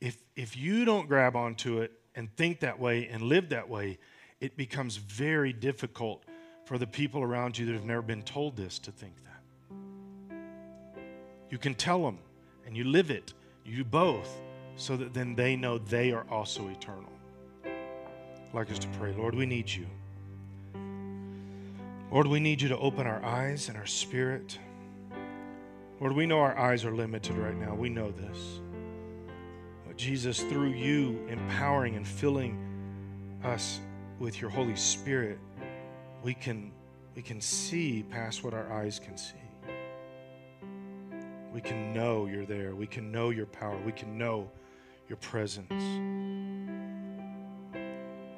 If, if you don't grab onto it and think that way and live that way, it becomes very difficult for the people around you that have never been told this to think that. You can tell them and you live it, you both, so that then they know they are also eternal. I'd like us to pray, Lord, we need you. Lord, we need you to open our eyes and our spirit. Lord, we know our eyes are limited right now. We know this. But Jesus, through you empowering and filling us with your Holy Spirit, we can, we can see past what our eyes can see. We can know you're there. We can know your power. We can know your presence.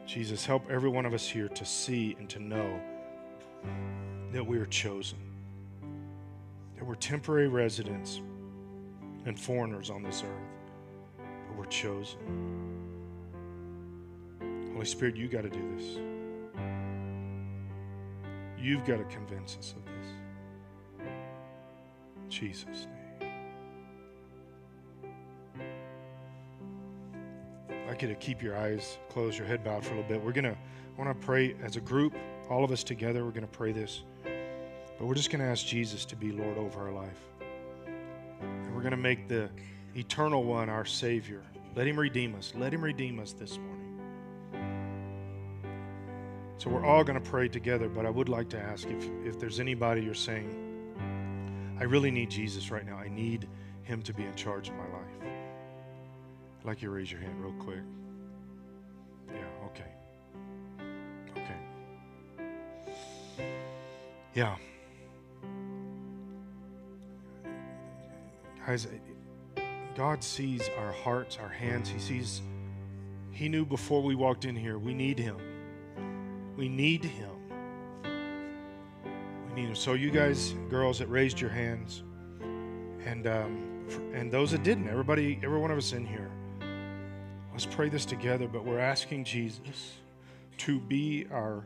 Jesus, help every one of us here to see and to know that we are chosen, that we're temporary residents and foreigners on this earth, but we're chosen. Holy Spirit, you got to do this. You've got to convince us of this. In Jesus' name. Like you to keep your eyes closed, your head bowed for a little bit. We're to want to pray as a group all of us together, we're going to pray this. But we're just going to ask Jesus to be Lord over our life. And we're going to make the eternal one our Savior. Let Him redeem us. Let Him redeem us this morning. So we're all going to pray together, but I would like to ask if, if there's anybody you're saying, I really need Jesus right now. I need Him to be in charge of my life. I'd like you to raise your hand real quick. Yeah. Guys, God sees our hearts, our hands. He sees, He knew before we walked in here, we need Him. We need Him. We need Him. So, you guys, girls that raised your hands, and, um, and those that didn't, everybody, every one of us in here, let's pray this together. But we're asking Jesus to be our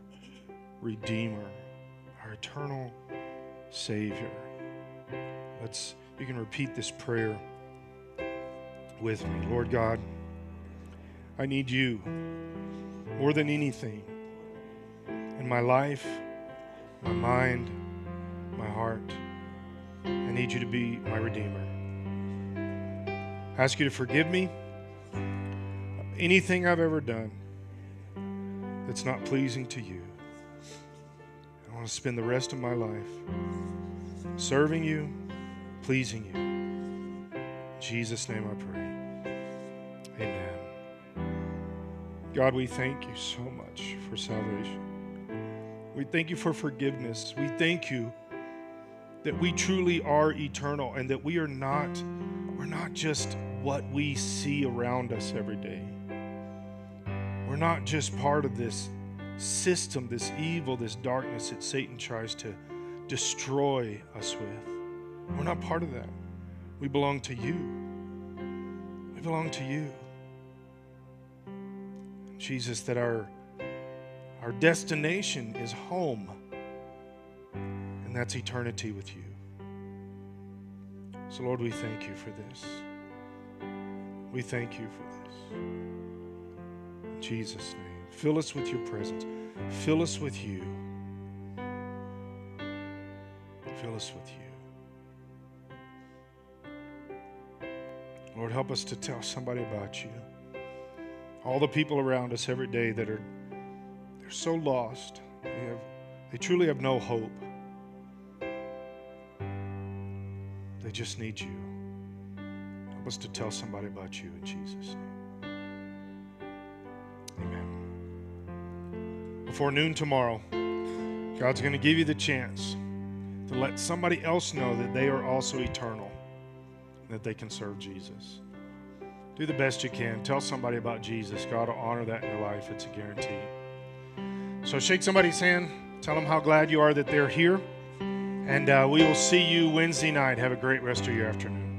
Redeemer eternal Savior. Let's, you can repeat this prayer with me. Lord God, I need you more than anything in my life, my mind, my heart. I need you to be my Redeemer. I ask you to forgive me anything I've ever done that's not pleasing to you want to spend the rest of my life serving you, pleasing you. In Jesus' name I pray. Amen. God, we thank you so much for salvation. We thank you for forgiveness. We thank you that we truly are eternal and that we are not we're not just what we see around us every day. We're not just part of this system, this evil, this darkness that Satan tries to destroy us with. We're not part of that. We belong to you. We belong to you. Jesus, that our our destination is home, and that's eternity with you. So, Lord, we thank you for this. We thank you for this. In Jesus' name. Fill us with your presence. Fill us with you. Fill us with you. Lord, help us to tell somebody about you. All the people around us every day that are they're so lost. They, have, they truly have no hope. They just need you. Help us to tell somebody about you in Jesus' name. Before noon tomorrow, God's going to give you the chance to let somebody else know that they are also eternal, that they can serve Jesus. Do the best you can. Tell somebody about Jesus. God will honor that in your life. It's a guarantee. So shake somebody's hand. Tell them how glad you are that they're here. And uh, we will see you Wednesday night. Have a great rest of your afternoon.